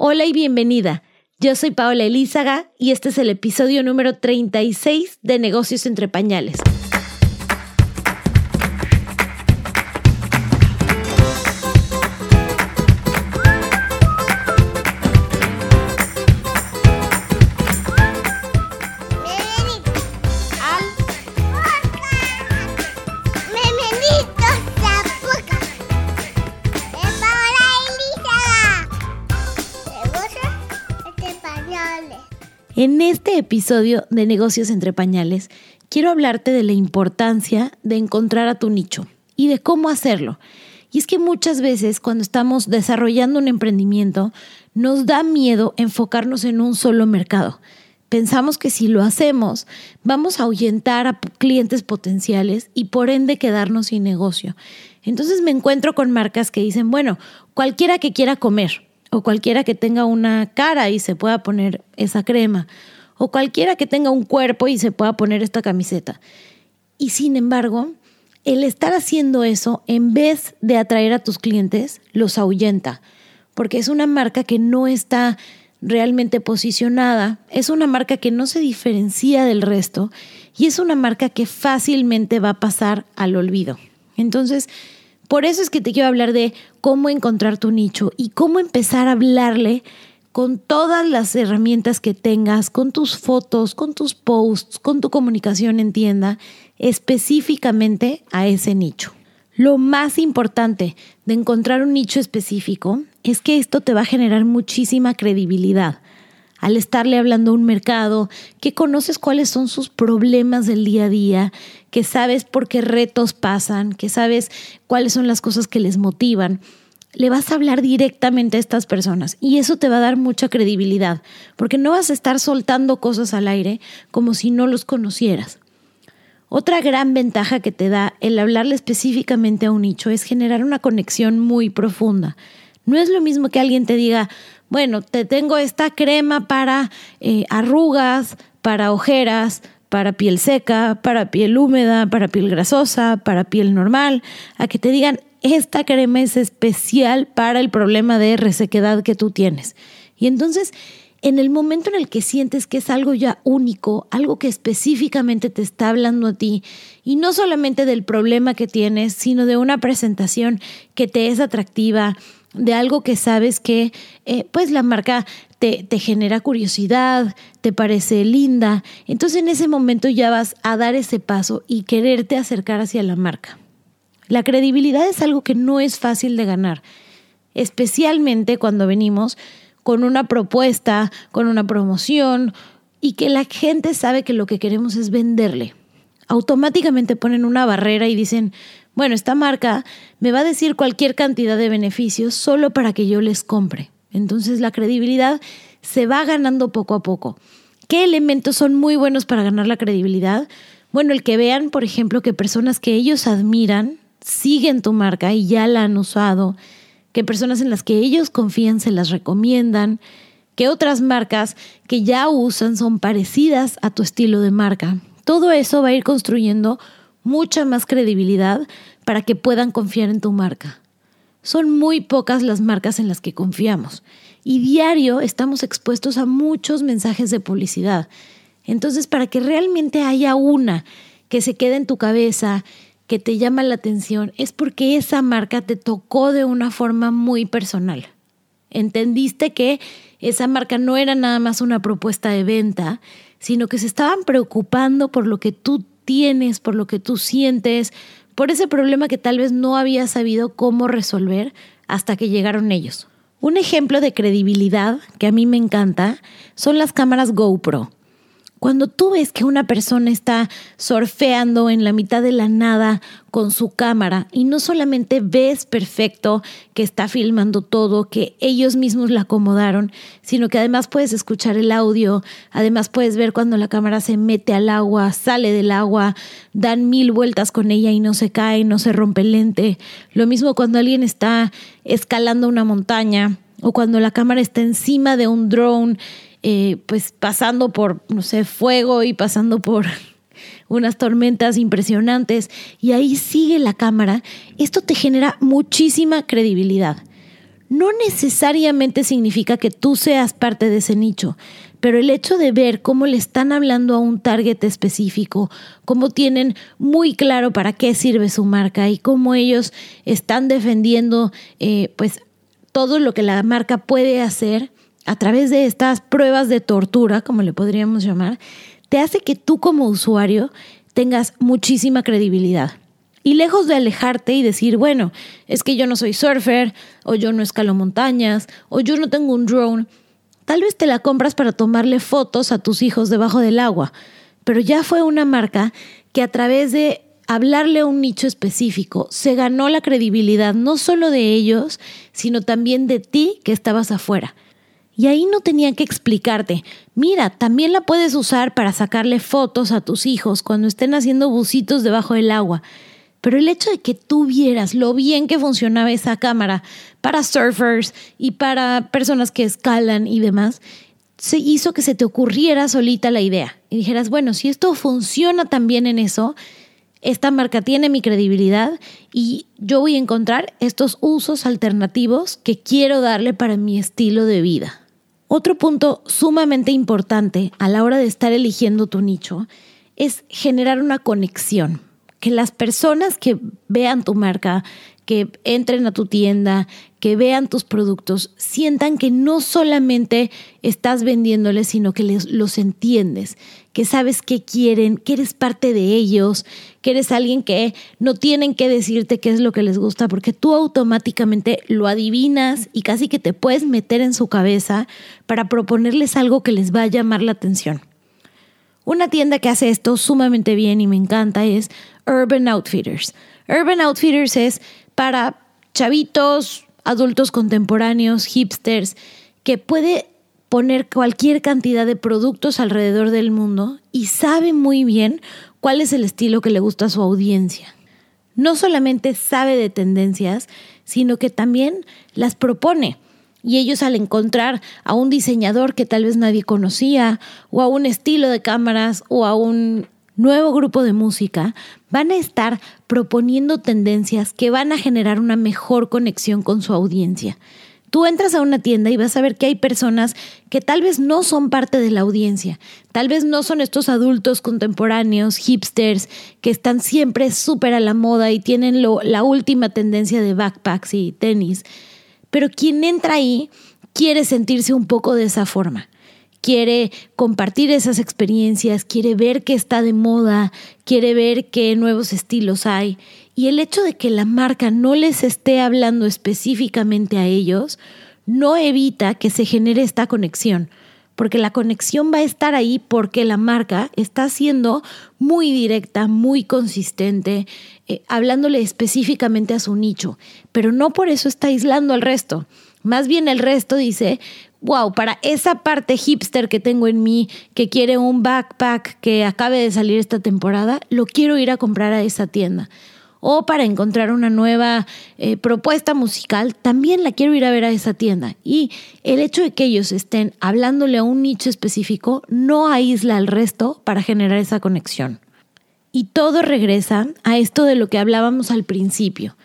Hola y bienvenida. Yo soy Paola Elízaga y este es el episodio número 36 de Negocios entre Pañales. En este episodio de Negocios entre Pañales, quiero hablarte de la importancia de encontrar a tu nicho y de cómo hacerlo. Y es que muchas veces cuando estamos desarrollando un emprendimiento, nos da miedo enfocarnos en un solo mercado. Pensamos que si lo hacemos, vamos a ahuyentar a clientes potenciales y por ende quedarnos sin negocio. Entonces me encuentro con marcas que dicen, bueno, cualquiera que quiera comer, o cualquiera que tenga una cara y se pueda poner esa crema, o cualquiera que tenga un cuerpo y se pueda poner esta camiseta. Y sin embargo, el estar haciendo eso, en vez de atraer a tus clientes, los ahuyenta, porque es una marca que no está realmente posicionada, es una marca que no se diferencia del resto y es una marca que fácilmente va a pasar al olvido. Entonces, por eso es que te quiero hablar de cómo encontrar tu nicho y cómo empezar a hablarle con todas las herramientas que tengas, con tus fotos, con tus posts, con tu comunicación en tienda, específicamente a ese nicho. Lo más importante de encontrar un nicho específico es que esto te va a generar muchísima credibilidad al estarle hablando a un mercado, que conoces cuáles son sus problemas del día a día, que sabes por qué retos pasan, que sabes cuáles son las cosas que les motivan. Le vas a hablar directamente a estas personas y eso te va a dar mucha credibilidad, porque no vas a estar soltando cosas al aire como si no los conocieras. Otra gran ventaja que te da el hablarle específicamente a un nicho es generar una conexión muy profunda. No es lo mismo que alguien te diga, bueno, te tengo esta crema para eh, arrugas, para ojeras, para piel seca, para piel húmeda, para piel grasosa, para piel normal, a que te digan, esta crema es especial para el problema de resequedad que tú tienes. Y entonces, en el momento en el que sientes que es algo ya único, algo que específicamente te está hablando a ti, y no solamente del problema que tienes, sino de una presentación que te es atractiva, de algo que sabes que eh, pues la marca te, te, genera curiosidad, te parece linda. Entonces en ese momento ya vas a dar ese paso y quererte acercar hacia la marca. La credibilidad es algo que no es fácil de ganar, especialmente cuando venimos con una propuesta, con una promoción y que la gente sabe que lo que queremos es venderle. Automáticamente ponen una barrera y dicen, bueno, esta marca me va a decir cualquier cantidad de beneficios solo para que yo les compre. Entonces la credibilidad se va ganando poco a poco. ¿Qué elementos son muy buenos para ganar la credibilidad? Bueno, el que vean, por ejemplo, que personas que ellos admiran siguen tu marca y ya la han usado, que personas en las que ellos confían se las recomiendan, que otras marcas que ya usan son parecidas a tu estilo de marca. Todo eso va a ir construyendo mucha más credibilidad para que puedan confiar en tu marca. Son muy pocas las marcas en las que confiamos y diario estamos expuestos a muchos mensajes de publicidad. Entonces, para que realmente haya una que se quede en tu cabeza, que te llama la atención, es porque esa marca te tocó de una forma muy personal. Entendiste que esa marca no era nada más una propuesta de venta, sino que se estaban preocupando por lo que tú tienes, por lo que tú sientes, por ese problema que tal vez no habías sabido cómo resolver hasta que llegaron ellos. Un ejemplo de credibilidad que a mí me encanta son las cámaras GoPro. Cuando tú ves que una persona está surfeando en la mitad de la nada con su cámara y no solamente ves perfecto que está filmando todo, que ellos mismos la acomodaron, sino que además puedes escuchar el audio, además puedes ver cuando la cámara se mete al agua, sale del agua, dan mil vueltas con ella y no se cae, no se rompe el lente. Lo mismo cuando alguien está escalando una montaña o cuando la cámara está encima de un drone eh, pues pasando por, no sé, fuego y pasando por unas tormentas impresionantes y ahí sigue la cámara, esto te genera muchísima credibilidad. no necesariamente significa que tú seas parte de ese nicho, pero el hecho de ver cómo le están hablando a un target específico, cómo tienen muy claro para qué sirve su marca y cómo ellos están defendiendo eh, pues todo lo que la marca puede hacer a través de estas pruebas de tortura, como le podríamos llamar, te hace que tú como usuario tengas muchísima credibilidad. Y lejos de alejarte y decir, bueno, es que yo no soy surfer, o yo no escalo montañas, o yo no tengo un drone, tal vez te la compras para tomarle fotos a tus hijos debajo del agua, pero ya fue una marca que a través de hablarle a un nicho específico se ganó la credibilidad no solo de ellos, sino también de ti que estabas afuera. Y ahí no tenían que explicarte, mira, también la puedes usar para sacarle fotos a tus hijos cuando estén haciendo bucitos debajo del agua. Pero el hecho de que tú vieras lo bien que funcionaba esa cámara para surfers y para personas que escalan y demás, se hizo que se te ocurriera solita la idea y dijeras, bueno, si esto funciona también en eso, esta marca tiene mi credibilidad y yo voy a encontrar estos usos alternativos que quiero darle para mi estilo de vida. Otro punto sumamente importante a la hora de estar eligiendo tu nicho es generar una conexión que las personas que vean tu marca, que entren a tu tienda, que vean tus productos, sientan que no solamente estás vendiéndoles, sino que les, los entiendes, que sabes qué quieren, que eres parte de ellos, que eres alguien que no tienen que decirte qué es lo que les gusta, porque tú automáticamente lo adivinas y casi que te puedes meter en su cabeza para proponerles algo que les va a llamar la atención. Una tienda que hace esto sumamente bien y me encanta es Urban Outfitters. Urban Outfitters es para chavitos, adultos contemporáneos, hipsters, que puede poner cualquier cantidad de productos alrededor del mundo y sabe muy bien cuál es el estilo que le gusta a su audiencia. No solamente sabe de tendencias, sino que también las propone. Y ellos al encontrar a un diseñador que tal vez nadie conocía, o a un estilo de cámaras, o a un nuevo grupo de música, van a estar proponiendo tendencias que van a generar una mejor conexión con su audiencia. Tú entras a una tienda y vas a ver que hay personas que tal vez no son parte de la audiencia, tal vez no son estos adultos contemporáneos, hipsters, que están siempre súper a la moda y tienen la última tendencia de backpacks y tenis. Pero quien entra ahí quiere sentirse un poco de esa forma quiere compartir esas experiencias, quiere ver qué está de moda, quiere ver qué nuevos estilos hay. Y el hecho de que la marca no les esté hablando específicamente a ellos, no evita que se genere esta conexión, porque la conexión va a estar ahí porque la marca está siendo muy directa, muy consistente, eh, hablándole específicamente a su nicho, pero no por eso está aislando al resto. Más bien el resto dice, wow, para esa parte hipster que tengo en mí, que quiere un backpack que acabe de salir esta temporada, lo quiero ir a comprar a esa tienda. O para encontrar una nueva eh, propuesta musical, también la quiero ir a ver a esa tienda. Y el hecho de que ellos estén hablándole a un nicho específico no aísla al resto para generar esa conexión. Y todo regresa a esto de lo que hablábamos al principio.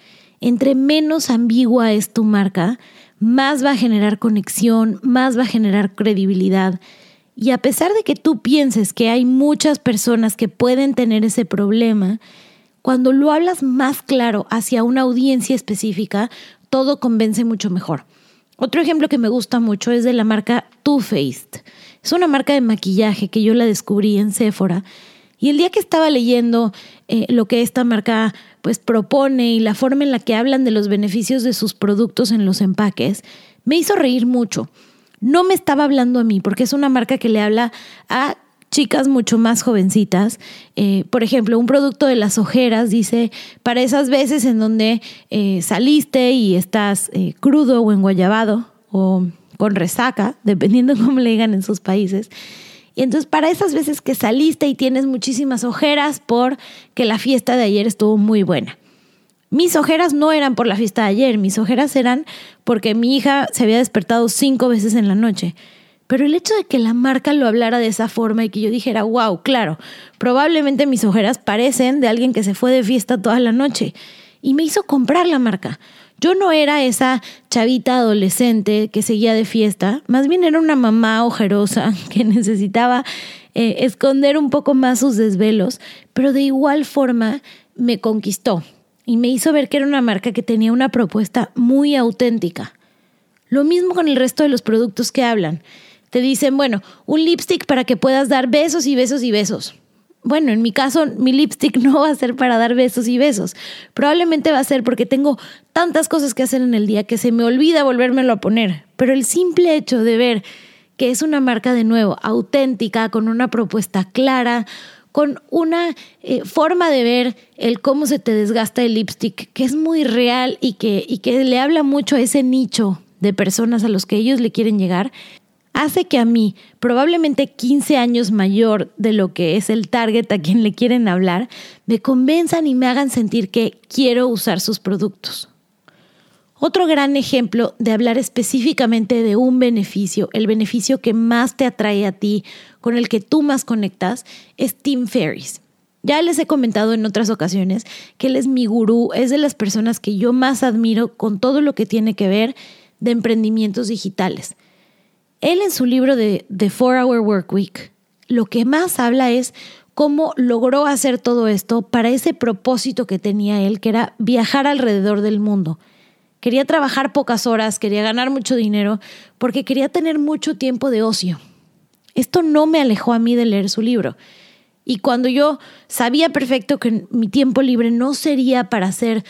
Entre menos ambigua es tu marca, más va a generar conexión, más va a generar credibilidad. Y a pesar de que tú pienses que hay muchas personas que pueden tener ese problema, cuando lo hablas más claro hacia una audiencia específica, todo convence mucho mejor. Otro ejemplo que me gusta mucho es de la marca Too Faced. Es una marca de maquillaje que yo la descubrí en Sephora. Y el día que estaba leyendo eh, lo que esta marca pues propone y la forma en la que hablan de los beneficios de sus productos en los empaques, me hizo reír mucho. No me estaba hablando a mí, porque es una marca que le habla a chicas mucho más jovencitas. Eh, por ejemplo, un producto de las ojeras dice, para esas veces en donde eh, saliste y estás eh, crudo o enguayabado o con resaca, dependiendo cómo le digan en sus países, y entonces para esas veces que saliste y tienes muchísimas ojeras porque la fiesta de ayer estuvo muy buena. Mis ojeras no eran por la fiesta de ayer, mis ojeras eran porque mi hija se había despertado cinco veces en la noche. Pero el hecho de que la marca lo hablara de esa forma y que yo dijera, wow, claro, probablemente mis ojeras parecen de alguien que se fue de fiesta toda la noche. Y me hizo comprar la marca. Yo no era esa chavita adolescente que seguía de fiesta, más bien era una mamá ojerosa que necesitaba eh, esconder un poco más sus desvelos, pero de igual forma me conquistó y me hizo ver que era una marca que tenía una propuesta muy auténtica. Lo mismo con el resto de los productos que hablan. Te dicen, bueno, un lipstick para que puedas dar besos y besos y besos. Bueno, en mi caso, mi lipstick no va a ser para dar besos y besos. Probablemente va a ser porque tengo tantas cosas que hacer en el día que se me olvida volvérmelo a poner. Pero el simple hecho de ver que es una marca de nuevo auténtica, con una propuesta clara, con una eh, forma de ver el cómo se te desgasta el lipstick, que es muy real y que, y que le habla mucho a ese nicho de personas a los que ellos le quieren llegar, hace que a mí, probablemente 15 años mayor de lo que es el target a quien le quieren hablar, me convenzan y me hagan sentir que quiero usar sus productos. Otro gran ejemplo de hablar específicamente de un beneficio, el beneficio que más te atrae a ti, con el que tú más conectas, es Tim Ferriss. Ya les he comentado en otras ocasiones que él es mi gurú, es de las personas que yo más admiro con todo lo que tiene que ver de emprendimientos digitales. Él en su libro de The Four Hour Work Week, lo que más habla es cómo logró hacer todo esto para ese propósito que tenía él, que era viajar alrededor del mundo Quería trabajar pocas horas, quería ganar mucho dinero, porque quería tener mucho tiempo de ocio. Esto no me alejó a mí de leer su libro. Y cuando yo sabía perfecto que mi tiempo libre no sería para hacer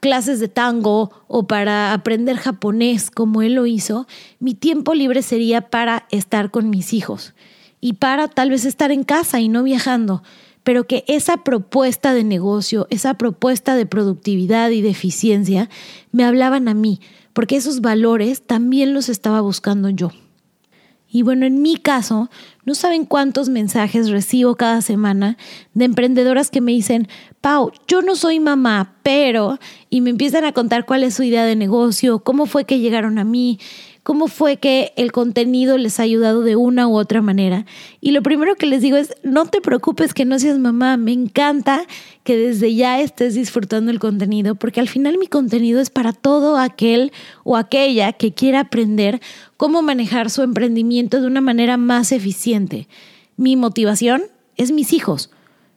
clases de tango o para aprender japonés como él lo hizo, mi tiempo libre sería para estar con mis hijos y para tal vez estar en casa y no viajando pero que esa propuesta de negocio, esa propuesta de productividad y de eficiencia me hablaban a mí, porque esos valores también los estaba buscando yo. Y bueno, en mi caso, no saben cuántos mensajes recibo cada semana de emprendedoras que me dicen, Pau, yo no soy mamá, pero, y me empiezan a contar cuál es su idea de negocio, cómo fue que llegaron a mí, cómo fue que el contenido les ha ayudado de una u otra manera. Y lo primero que les digo es, no te preocupes que no seas mamá, me encanta que desde ya estés disfrutando el contenido, porque al final mi contenido es para todo aquel o aquella que quiera aprender cómo manejar su emprendimiento de una manera más eficiente. Mi motivación es mis hijos.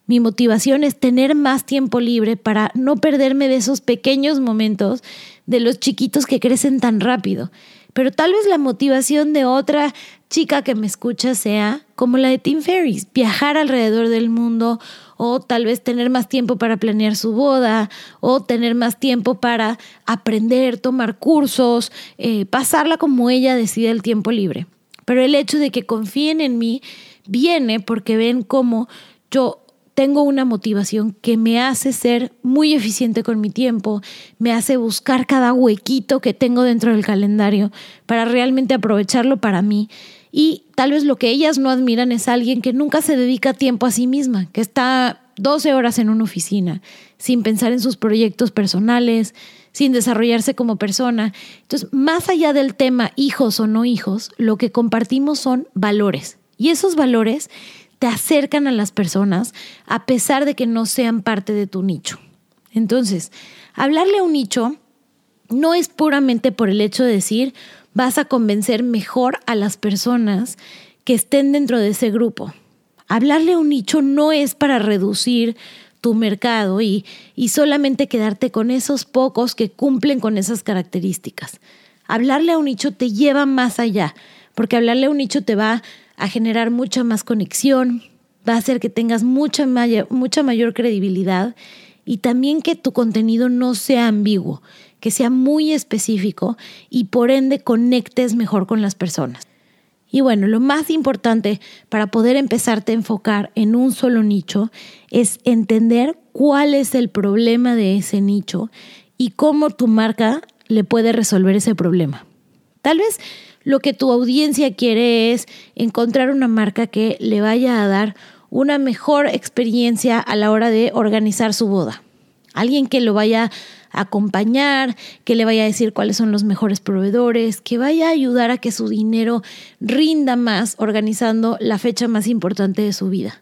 Mi motivación es tener más tiempo libre para no perderme de esos pequeños momentos de los chiquitos que crecen tan rápido. Pero tal vez la motivación de otra chica que me escucha sea como la de Tim Ferriss, viajar alrededor del mundo o tal vez tener más tiempo para planear su boda o tener más tiempo para aprender, tomar cursos, eh, pasarla como ella decide el tiempo libre. Pero el hecho de que confíen en mí viene porque ven cómo yo tengo una motivación que me hace ser muy eficiente con mi tiempo, me hace buscar cada huequito que tengo dentro del calendario para realmente aprovecharlo para mí. Y tal vez lo que ellas no admiran es alguien que nunca se dedica tiempo a sí misma, que está 12 horas en una oficina, sin pensar en sus proyectos personales, sin desarrollarse como persona. Entonces, más allá del tema hijos o no hijos, lo que compartimos son valores. Y esos valores te acercan a las personas a pesar de que no sean parte de tu nicho. Entonces, hablarle a un nicho no es puramente por el hecho de decir vas a convencer mejor a las personas que estén dentro de ese grupo. Hablarle a un nicho no es para reducir tu mercado y, y solamente quedarte con esos pocos que cumplen con esas características. Hablarle a un nicho te lleva más allá, porque hablarle a un nicho te va a generar mucha más conexión, va a hacer que tengas mucha mayor, credibilidad y también que tu contenido no sea ambiguo, que sea muy específico y por ende conectes mejor con las personas. Y bueno, lo más importante para poder empezarte a enfocar en un solo nicho es entender cuál es el problema de ese nicho y cómo tu marca le puede resolver ese problema. Tal vez lo que tu audiencia quiere es encontrar una marca que le vaya a dar una mejor experiencia a la hora de organizar su boda. Alguien que lo vaya a acompañar, que le vaya a decir cuáles son los mejores proveedores, que vaya a ayudar a que su dinero rinda más organizando la fecha más importante de su vida.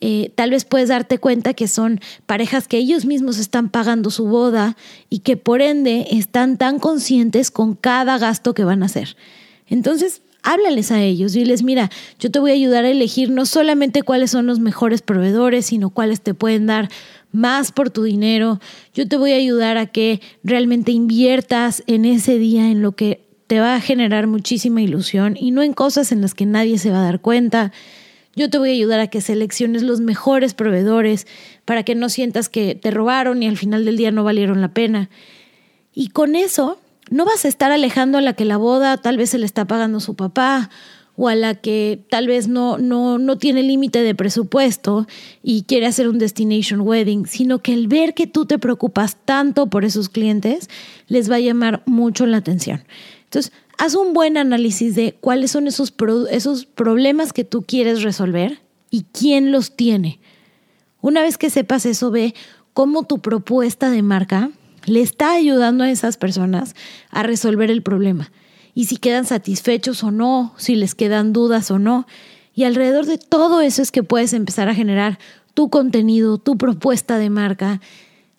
Eh, tal vez puedes darte cuenta que son parejas que ellos mismos están pagando su boda y que por ende están tan conscientes con cada gasto que van a hacer. Entonces, háblales a ellos, diles, mira, yo te voy a ayudar a elegir no solamente cuáles son los mejores proveedores, sino cuáles te pueden dar más por tu dinero. Yo te voy a ayudar a que realmente inviertas en ese día en lo que te va a generar muchísima ilusión y no en cosas en las que nadie se va a dar cuenta. Yo te voy a ayudar a que selecciones los mejores proveedores para que no sientas que te robaron y al final del día no valieron la pena. Y con eso no vas a estar alejando a la que la boda tal vez se le está pagando su papá o a la que tal vez no, no, no tiene límite de presupuesto y quiere hacer un destination wedding, sino que el ver que tú te preocupas tanto por esos clientes les va a llamar mucho la atención. Entonces, haz un buen análisis de cuáles son esos, esos problemas que tú quieres resolver y quién los tiene. Una vez que sepas eso, ve cómo tu propuesta de marca le está ayudando a esas personas a resolver el problema. Y si quedan satisfechos o no, si les quedan dudas o no. Y alrededor de todo eso es que puedes empezar a generar tu contenido, tu propuesta de marca.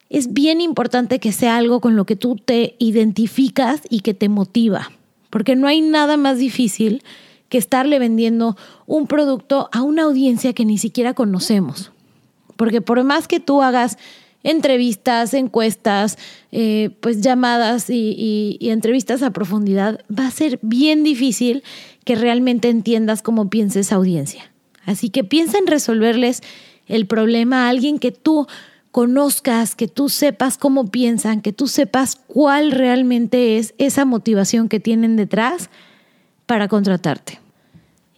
Es bien importante que sea algo con lo que tú te identificas y que te motiva, porque no hay nada más difícil que estarle vendiendo un producto a una audiencia que ni siquiera conocemos. Porque por más que tú hagas entrevistas, encuestas, eh, pues llamadas y, y entrevistas a profundidad, va a ser bien difícil que realmente entiendas cómo piensa esa audiencia. Así que piensa en resolverles el problema a alguien que tú conozcas, que tú sepas cómo piensan, que tú sepas cuál realmente es esa motivación que tienen detrás para contratarte.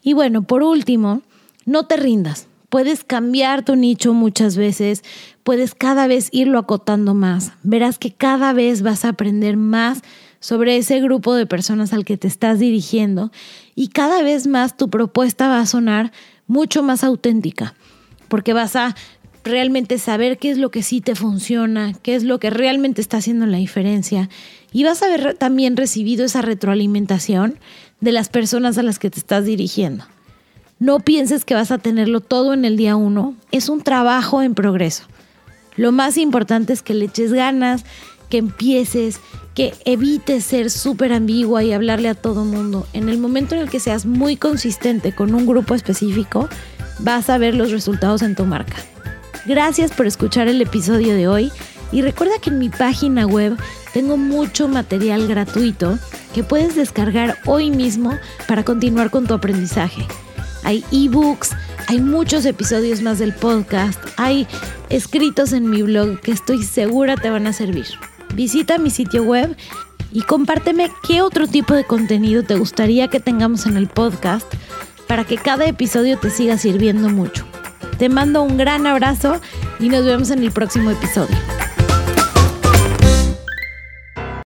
Y bueno, por último, no te rindas. Puedes cambiar tu nicho muchas veces, puedes cada vez irlo acotando más. Verás que cada vez vas a aprender más sobre ese grupo de personas al que te estás dirigiendo y cada vez más tu propuesta va a sonar mucho más auténtica, porque vas a realmente saber qué es lo que sí te funciona, qué es lo que realmente está haciendo la diferencia y vas a haber también recibido esa retroalimentación de las personas a las que te estás dirigiendo. No pienses que vas a tenerlo todo en el día uno. Es un trabajo en progreso. Lo más importante es que le eches ganas, que empieces, que evites ser súper ambigua y hablarle a todo mundo. En el momento en el que seas muy consistente con un grupo específico, vas a ver los resultados en tu marca. Gracias por escuchar el episodio de hoy y recuerda que en mi página web tengo mucho material gratuito que puedes descargar hoy mismo para continuar con tu aprendizaje hay ebooks, hay muchos episodios más del podcast, hay escritos en mi blog que estoy segura te van a servir. Visita mi sitio web y compárteme qué otro tipo de contenido te gustaría que tengamos en el podcast para que cada episodio te siga sirviendo mucho. Te mando un gran abrazo y nos vemos en el próximo episodio.